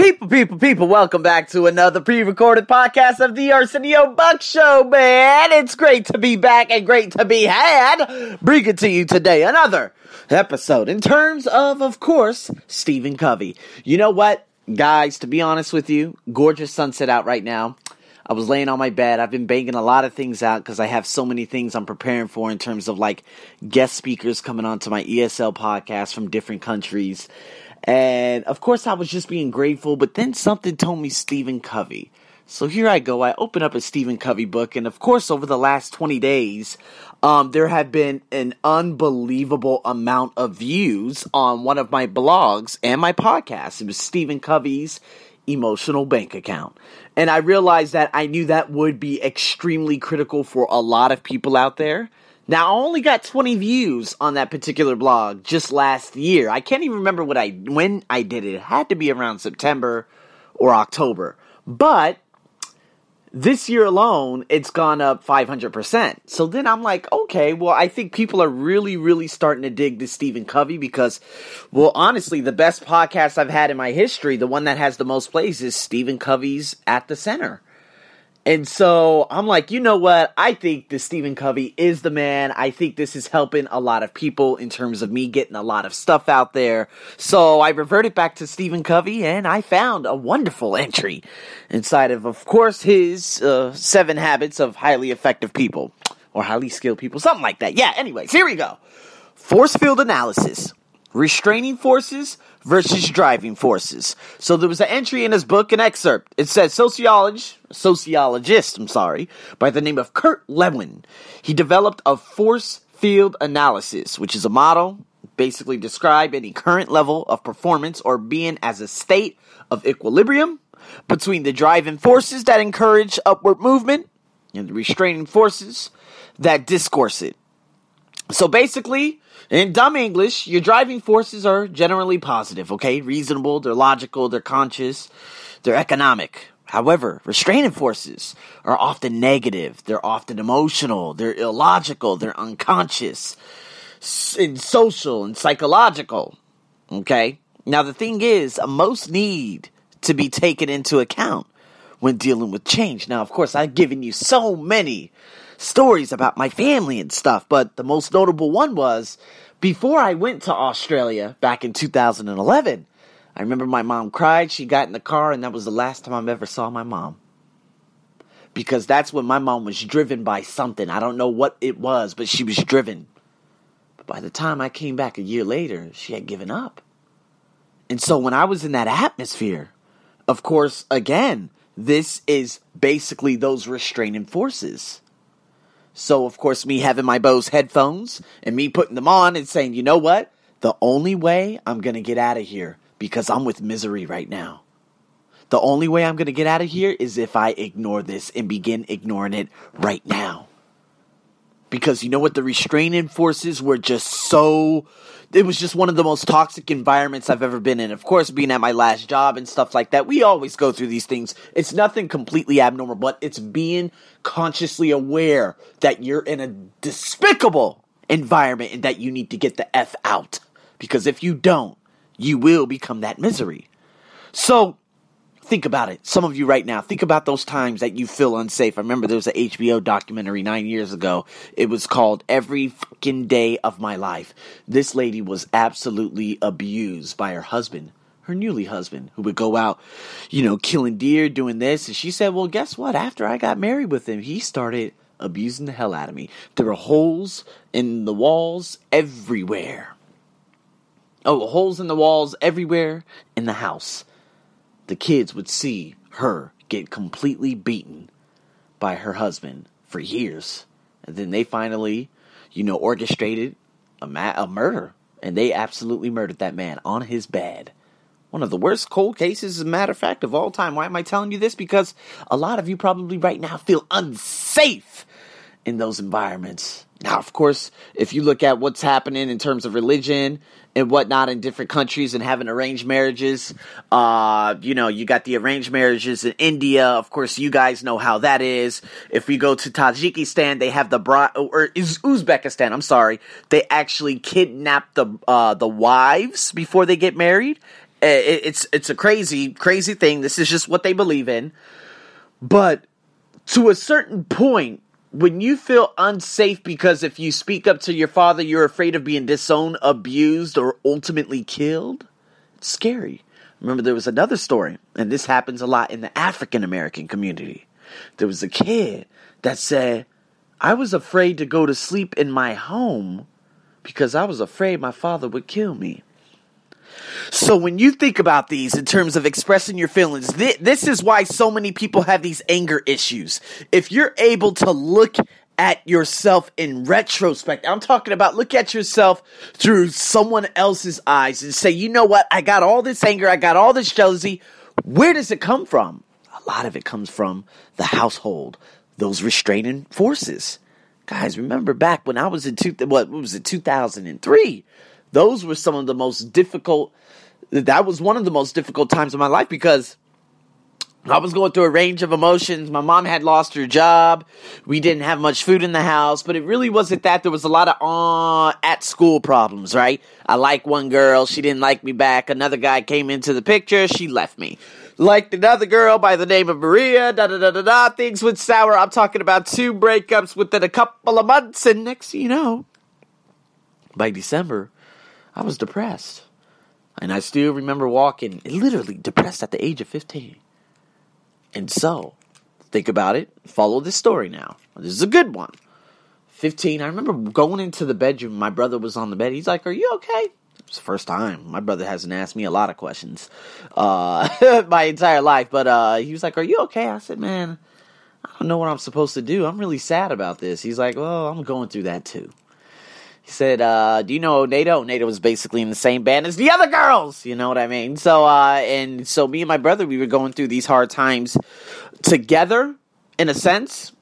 People, people, people, welcome back to another pre-recorded podcast of the Arsenio Buck Show, man. It's great to be back and great to be had. Bring it to you today, another episode in terms of, of course, Stephen Covey. You know what, guys, to be honest with you, gorgeous sunset out right now. I was laying on my bed. I've been banging a lot of things out because I have so many things I'm preparing for in terms of like guest speakers coming onto my ESL podcast from different countries. And of course, I was just being grateful, but then something told me Stephen Covey. So here I go. I open up a Stephen Covey book, and of course, over the last 20 days, um, there have been an unbelievable amount of views on one of my blogs and my podcast. It was Stephen Covey's emotional bank account. And I realized that I knew that would be extremely critical for a lot of people out there. Now, I only got 20 views on that particular blog just last year. I can't even remember what I when I did it. It had to be around September or October. But this year alone, it's gone up 500%. So then I'm like, okay, well, I think people are really, really starting to dig this Stephen Covey because, well, honestly, the best podcast I've had in my history, the one that has the most plays, is Stephen Covey's At the Center. And so I'm like, you know what? I think the Stephen Covey is the man. I think this is helping a lot of people in terms of me getting a lot of stuff out there. So I reverted back to Stephen Covey and I found a wonderful entry inside of, of course, his uh, seven habits of highly effective people or highly skilled people, something like that. Yeah, anyways, here we go. Force field analysis restraining forces versus driving forces. So there was an entry in his book, an excerpt. It said sociologist, sociologist, I'm sorry, by the name of Kurt Lewin. He developed a force field analysis, which is a model basically describe any current level of performance or being as a state of equilibrium between the driving forces that encourage upward movement and the restraining forces that discourse it. So basically, in dumb English, your driving forces are generally positive, okay? Reasonable, they're logical, they're conscious, they're economic. However, restraining forces are often negative, they're often emotional, they're illogical, they're unconscious, and social and psychological, okay? Now, the thing is, most need to be taken into account when dealing with change. Now, of course, I've given you so many stories about my family and stuff, but the most notable one was before I went to Australia back in 2011. I remember my mom cried, she got in the car, and that was the last time I ever saw my mom. Because that's when my mom was driven by something. I don't know what it was, but she was driven. But by the time I came back a year later, she had given up. And so when I was in that atmosphere, of course, again, this is basically those restraining forces. So, of course, me having my Bose headphones and me putting them on and saying, you know what? The only way I'm going to get out of here, because I'm with misery right now. The only way I'm going to get out of here is if I ignore this and begin ignoring it right now. Because you know what? The restraining forces were just so it was just one of the most toxic environments I've ever been in. Of course, being at my last job and stuff like that, we always go through these things. It's nothing completely abnormal, but it's being consciously aware that you're in a despicable environment and that you need to get the F out. Because if you don't, you will become that misery. So, think about it. Some of you right now, think about those times that you feel unsafe. I remember there was an HBO documentary nine years ago. It was called Every Fucking Day of My Life. This lady was absolutely abused by her husband, her newly husband, who would go out, you know, killing deer, doing this. And she said, well, guess what? After I got married with him, he started abusing the hell out of me. There were holes in the walls everywhere. Oh, holes in the walls everywhere in the house the kids would see her get completely beaten by her husband for years. And then they finally, you know, orchestrated a, ma- a murder. And they absolutely murdered that man on his bed. One of the worst cold cases, as a matter of fact, of all time. Why am I telling you this? Because a lot of you probably right now feel unsafe in those environments. Now, of course, if you look at what's happening in terms of religion and whatnot in different countries and having arranged marriages, uh, you know, you got the arranged marriages in India. Of course, you guys know how that is. If we go to Tajikistan, they have the bride, or Uzbekistan, I'm sorry, they actually kidnap the, uh, the wives before they get married it's it's a crazy crazy thing. This is just what they believe in. But to a certain point, when you feel unsafe because if you speak up to your father, you're afraid of being disowned, abused, or ultimately killed, it's scary. Remember, there was another story, and this happens a lot in the African American community. There was a kid that said, I was afraid to go to sleep in my home because I was afraid my father would kill me. So when you think about these in terms of expressing your feelings, th- this is why so many people have these anger issues. If you're able to look at yourself in retrospect, I'm talking about look at yourself through someone else's eyes and say, you know what? I got all this anger. I got all this jealousy. Where does it come from? A lot of it comes from the household, those restraining forces. Guys, remember back when I was in two, what, was it, 2003? Those were some of the most difficult that was one of the most difficult times of my life because I was going through a range of emotions. My mom had lost her job. We didn't have much food in the house, but it really wasn't that. There was a lot of uh, at school problems, right? I like one girl. She didn't like me back. Another guy came into the picture. She left me. Liked another girl by the name of Maria. Da da da da da. Things went sour. I'm talking about two breakups within a couple of months. And next you know, by December, I was depressed. And I still remember walking literally depressed at the age of 15. And so, think about it. Follow this story now. This is a good one. 15, I remember going into the bedroom. My brother was on the bed. He's like, Are you okay? It's the first time. My brother hasn't asked me a lot of questions uh, my entire life. But uh, he was like, Are you okay? I said, Man, I don't know what I'm supposed to do. I'm really sad about this. He's like, Well, I'm going through that too. He said, uh, do you know Nato? Nato was basically in the same band as the other girls. You know what I mean? So, uh, and so me and my brother, we were going through these hard times together, in a sense.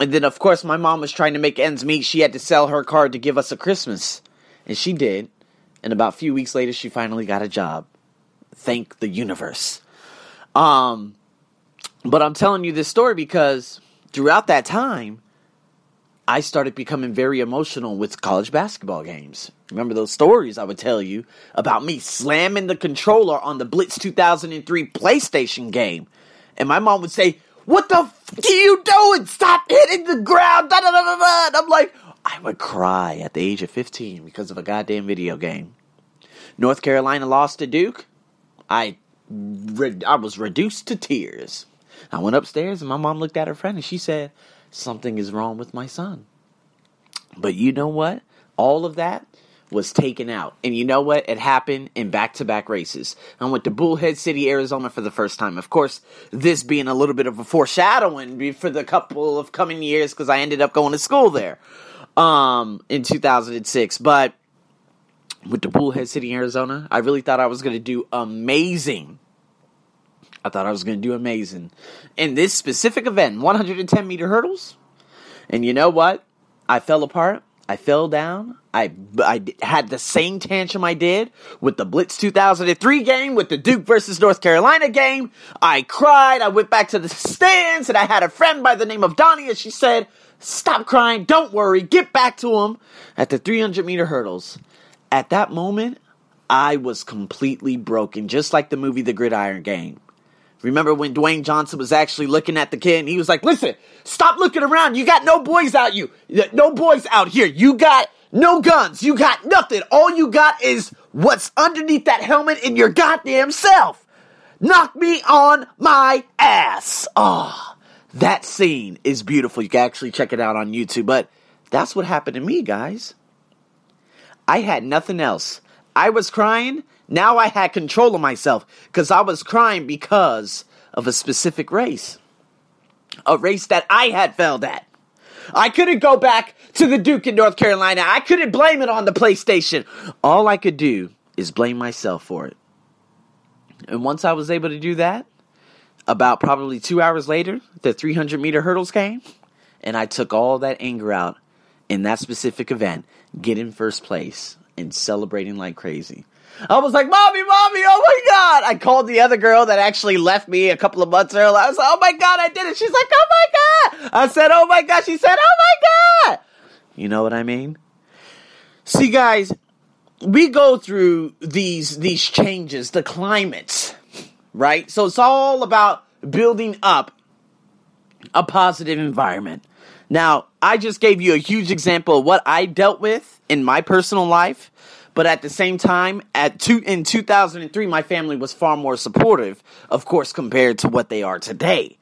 And then, of course, my mom was trying to make ends meet. She had to sell her car to give us a Christmas. And she did. And about a few weeks later, she finally got a job. Thank the universe. Um, but I'm telling you this story because throughout that time, I started becoming very emotional with college basketball games. Remember those stories I would tell you about me slamming the controller on the Blitz 2003 PlayStation game. And my mom would say, What the f are you doing? Stop hitting the ground. Da, da, da, da, da. I'm like, I would cry at the age of 15 because of a goddamn video game. North Carolina lost to Duke. I, I was reduced to tears. I went upstairs and my mom looked at her friend and she said, something is wrong with my son. But you know what? All of that was taken out. And you know what? It happened in back to back races. I went to Bullhead City, Arizona for the first time. Of course, this being a little bit of a foreshadowing for the couple of coming years because I ended up going to school there um, in 2006. But with the Bullhead City, Arizona, I really thought I was going to do amazing I thought I was going to do amazing. In this specific event, 110 meter hurdles, and you know what? I fell apart. I fell down. I, I had the same tantrum I did with the Blitz 2003 game, with the Duke versus North Carolina game. I cried. I went back to the stands, and I had a friend by the name of Donnie, and she said, Stop crying. Don't worry. Get back to him at the 300 meter hurdles. At that moment, I was completely broken, just like the movie The Gridiron Gang. Remember when Dwayne Johnson was actually looking at the kid and he was like, listen, stop looking around. You got no boys out you. No boys out here. You got no guns. You got nothing. All you got is what's underneath that helmet in your goddamn self. Knock me on my ass. Oh, that scene is beautiful. You can actually check it out on YouTube. But that's what happened to me, guys. I had nothing else. I was crying now I had control of myself because I was crying because of a specific race. A race that I had failed at. I couldn't go back to the Duke in North Carolina. I couldn't blame it on the PlayStation. All I could do is blame myself for it. And once I was able to do that, about probably two hours later, the 300 meter hurdles came, and I took all that anger out in that specific event, getting first place and celebrating like crazy. I was like, Mommy, Mommy, oh my God. I called the other girl that actually left me a couple of months earlier. I was like, Oh my God, I did it. She's like, Oh my God. I said, Oh my God. She said, Oh my God. You know what I mean? See, guys, we go through these these changes, the climates, right? So it's all about building up a positive environment. Now, I just gave you a huge example of what I dealt with in my personal life, but at the same time, at two in 2003, my family was far more supportive, of course, compared to what they are today,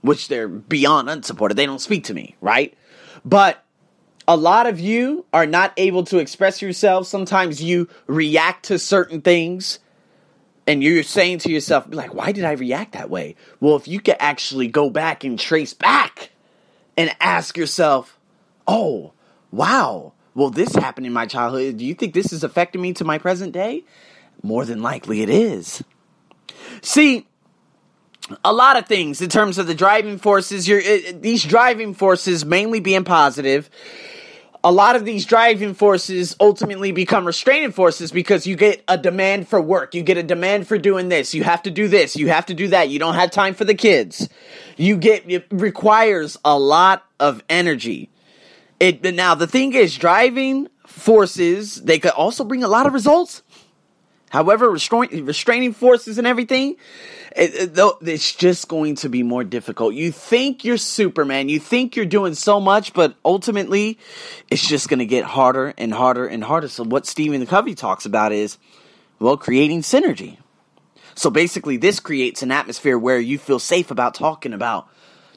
which they're beyond unsupportive. They don't speak to me, right? But a lot of you are not able to express yourself. Sometimes you react to certain things and you're saying to yourself, like, why did I react that way? Well, if you could actually go back and trace back and ask yourself, oh, wow, well, this happened in my childhood. Do you think this is affecting me to my present day? More than likely it is. See, a lot of things in terms of the driving forces, you're, these driving forces mainly being positive a lot of these driving forces ultimately become restraining forces because you get a demand for work. You get a demand for doing this. You have to do this. You have to do that. You don't have time for the kids. You get, it requires a lot of energy. It, now the thing is, driving forces, they could also bring a lot of results. However, restraining, restraining forces and everything, it, it, it's just going to be more difficult. You think you're Superman, you think you're doing so much, but ultimately, it's just going to get harder and harder and harder. So, what Stephen Covey talks about is, well, creating synergy. So, basically, this creates an atmosphere where you feel safe about talking about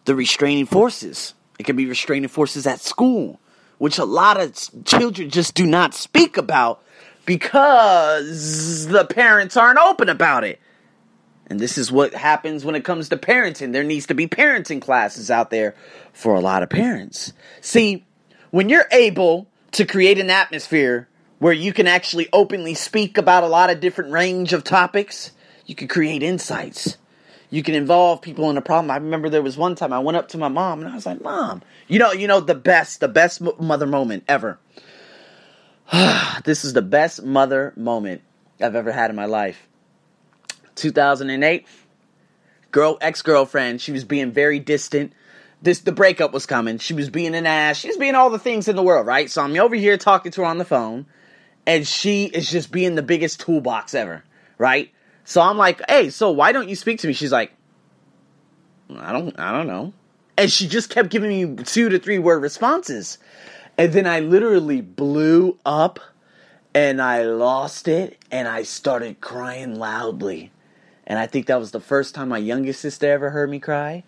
the restraining forces. It can be restraining forces at school, which a lot of children just do not speak about because the parents aren't open about it. And this is what happens when it comes to parenting. There needs to be parenting classes out there for a lot of parents. See, when you're able to create an atmosphere where you can actually openly speak about a lot of different range of topics, you can create insights. You can involve people in a problem. I remember there was one time I went up to my mom and I was like, "Mom, you know, you know the best, the best mother moment ever. this is the best mother moment I've ever had in my life." 2008, girl, ex girlfriend, she was being very distant. This the breakup was coming. She was being an ass. She was being all the things in the world, right? So I'm over here talking to her on the phone, and she is just being the biggest toolbox ever, right? So I'm like, hey, so why don't you speak to me? She's like, I don't, I don't know. And she just kept giving me two to three word responses. And then I literally blew up and I lost it and I started crying loudly. And I think that was the first time my youngest sister ever heard me cry.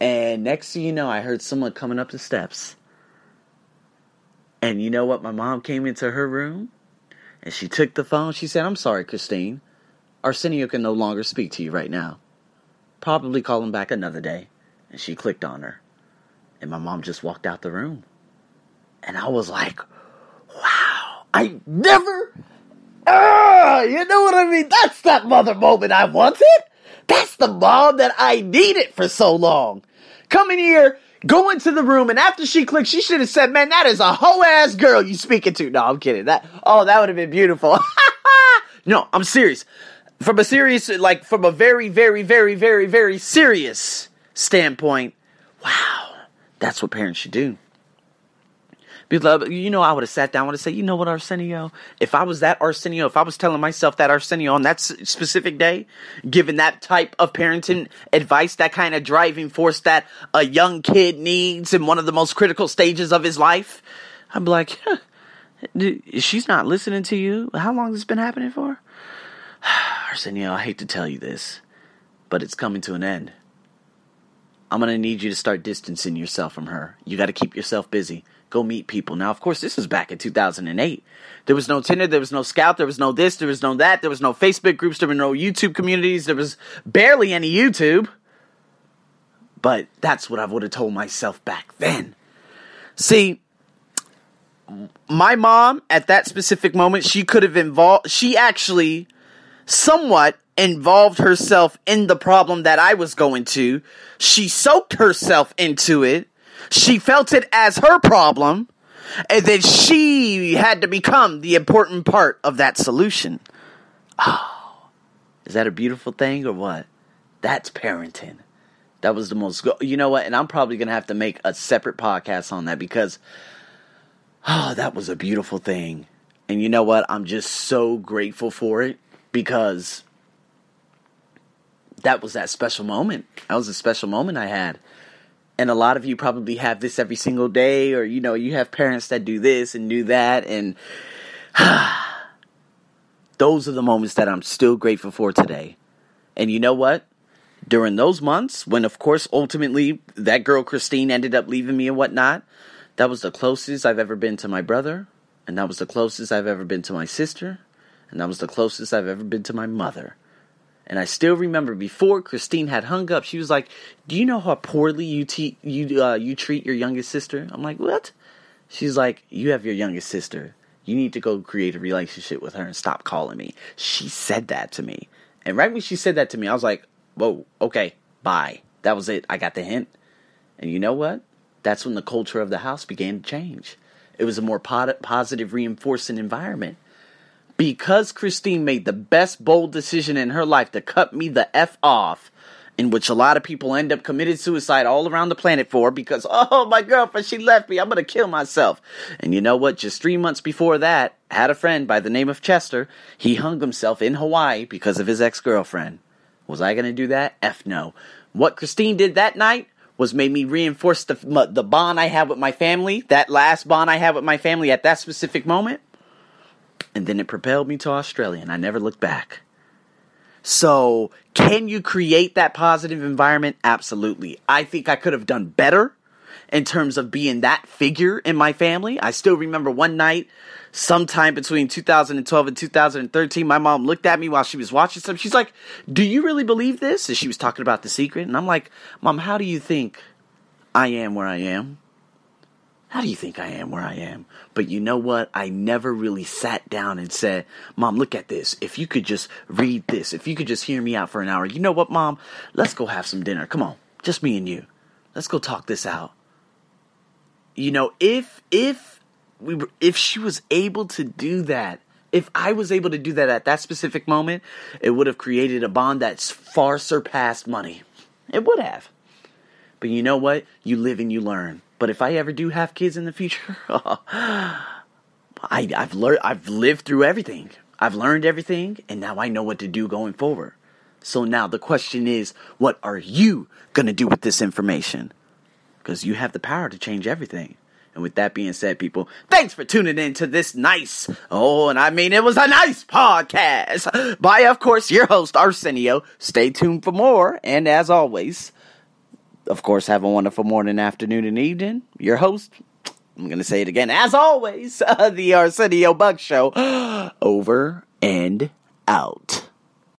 And next thing you know, I heard someone coming up the steps. And you know what? My mom came into her room and she took the phone. She said, I'm sorry, Christine. Arsenio can no longer speak to you right now. Probably call him back another day. And she clicked on her. And my mom just walked out the room. And I was like, wow, I never Ah, you know what I mean? That's that mother moment I wanted. That's the mom that I needed for so long. Coming here, go into the room, and after she clicked, she should have said, "Man, that is a hoe ass girl you speaking to." No, I'm kidding. That oh, that would have been beautiful. no, I'm serious. From a serious, like from a very, very, very, very, very serious standpoint. Wow, that's what parents should do. You know, I would have sat down would say, you know what, Arsenio? If I was that Arsenio, if I was telling myself that Arsenio on that specific day, given that type of parenting advice, that kind of driving force that a young kid needs in one of the most critical stages of his life, I'd be like, huh, she's not listening to you. How long has this been happening for? Arsenio, I hate to tell you this, but it's coming to an end. I'm going to need you to start distancing yourself from her. You got to keep yourself busy go meet people. Now, of course, this was back in 2008. There was no Tinder, there was no Scout, there was no this, there was no that, there was no Facebook groups, there were no YouTube communities, there was barely any YouTube. But that's what I would have told myself back then. See, my mom at that specific moment, she could have involved, she actually somewhat involved herself in the problem that I was going to. She soaked herself into it she felt it as her problem, and then she had to become the important part of that solution. Oh, is that a beautiful thing or what? That's parenting. That was the most, you know what? And I'm probably going to have to make a separate podcast on that because, oh, that was a beautiful thing And you know what? I'm just so grateful for it because that was that special moment. That was a special moment I had. And a lot of you probably have this every single day, or you know, you have parents that do this and do that. And those are the moments that I'm still grateful for today. And you know what? During those months, when of course ultimately that girl Christine ended up leaving me and whatnot, that was the closest I've ever been to my brother, and that was the closest I've ever been to my sister, and that was the closest I've ever been to my mother. And I still remember before Christine had hung up, she was like, "Do you know how poorly you te- you uh, you treat your youngest sister?" I'm like, "What?" She's like, "You have your youngest sister. You need to go create a relationship with her and stop calling me." She said that to me, and right when she said that to me, I was like, "Whoa, okay, bye." That was it. I got the hint. And you know what? That's when the culture of the house began to change. It was a more positive, reinforcing environment because Christine made the best bold decision in her life to cut me the F off, in which a lot of people end up committed suicide all around the planet for because, oh, my girlfriend, she left me. I'm going to kill myself. And you know what? Just three months before that, I had a friend by the name of Chester. He hung himself in Hawaii because of his ex girlfriend. Was I going to do that? F no. What Christine did that night was made me reinforce the, the bond I had with my family, that last bond I had with my family at that specific moment and then it propelled me to Australia, and I never looked back. So, can you create that positive environment? Absolutely. I think I could have done better in terms of being that figure in my family. I still remember one night, sometime between 2012 and 2013, my mom looked at me while she was watching something. She's like, Do you really believe this? And she was talking about the secret. And I'm like, Mom, how do you think I am where I am? How do you think I am where I am? But you know what? I never really sat down and said, Mom, look at this. If you could just read this, if you could just hear me out for an hour, you know what, Mom? Let's go have some dinner. Come on. Just me and you. Let's go talk this out. You know, if, if, we were, if she was able to do that, if I was able to do that at that specific moment, it would have created a bond that's far surpassed money. It would have. But you know what? You live and you learn. But if I ever do have kids in the future, I, I've learned, I've lived through everything. I've learned everything, and now I know what to do going forward. So now the question is, what are you gonna do with this information? Because you have the power to change everything. And with that being said, people, thanks for tuning in to this nice, oh, and I mean it was a nice podcast by, of course, your host, Arsenio. Stay tuned for more, and as always, of course, have a wonderful morning, afternoon, and evening. Your host, I'm going to say it again, as always, uh, the Arsenio Buck Show. Over and out.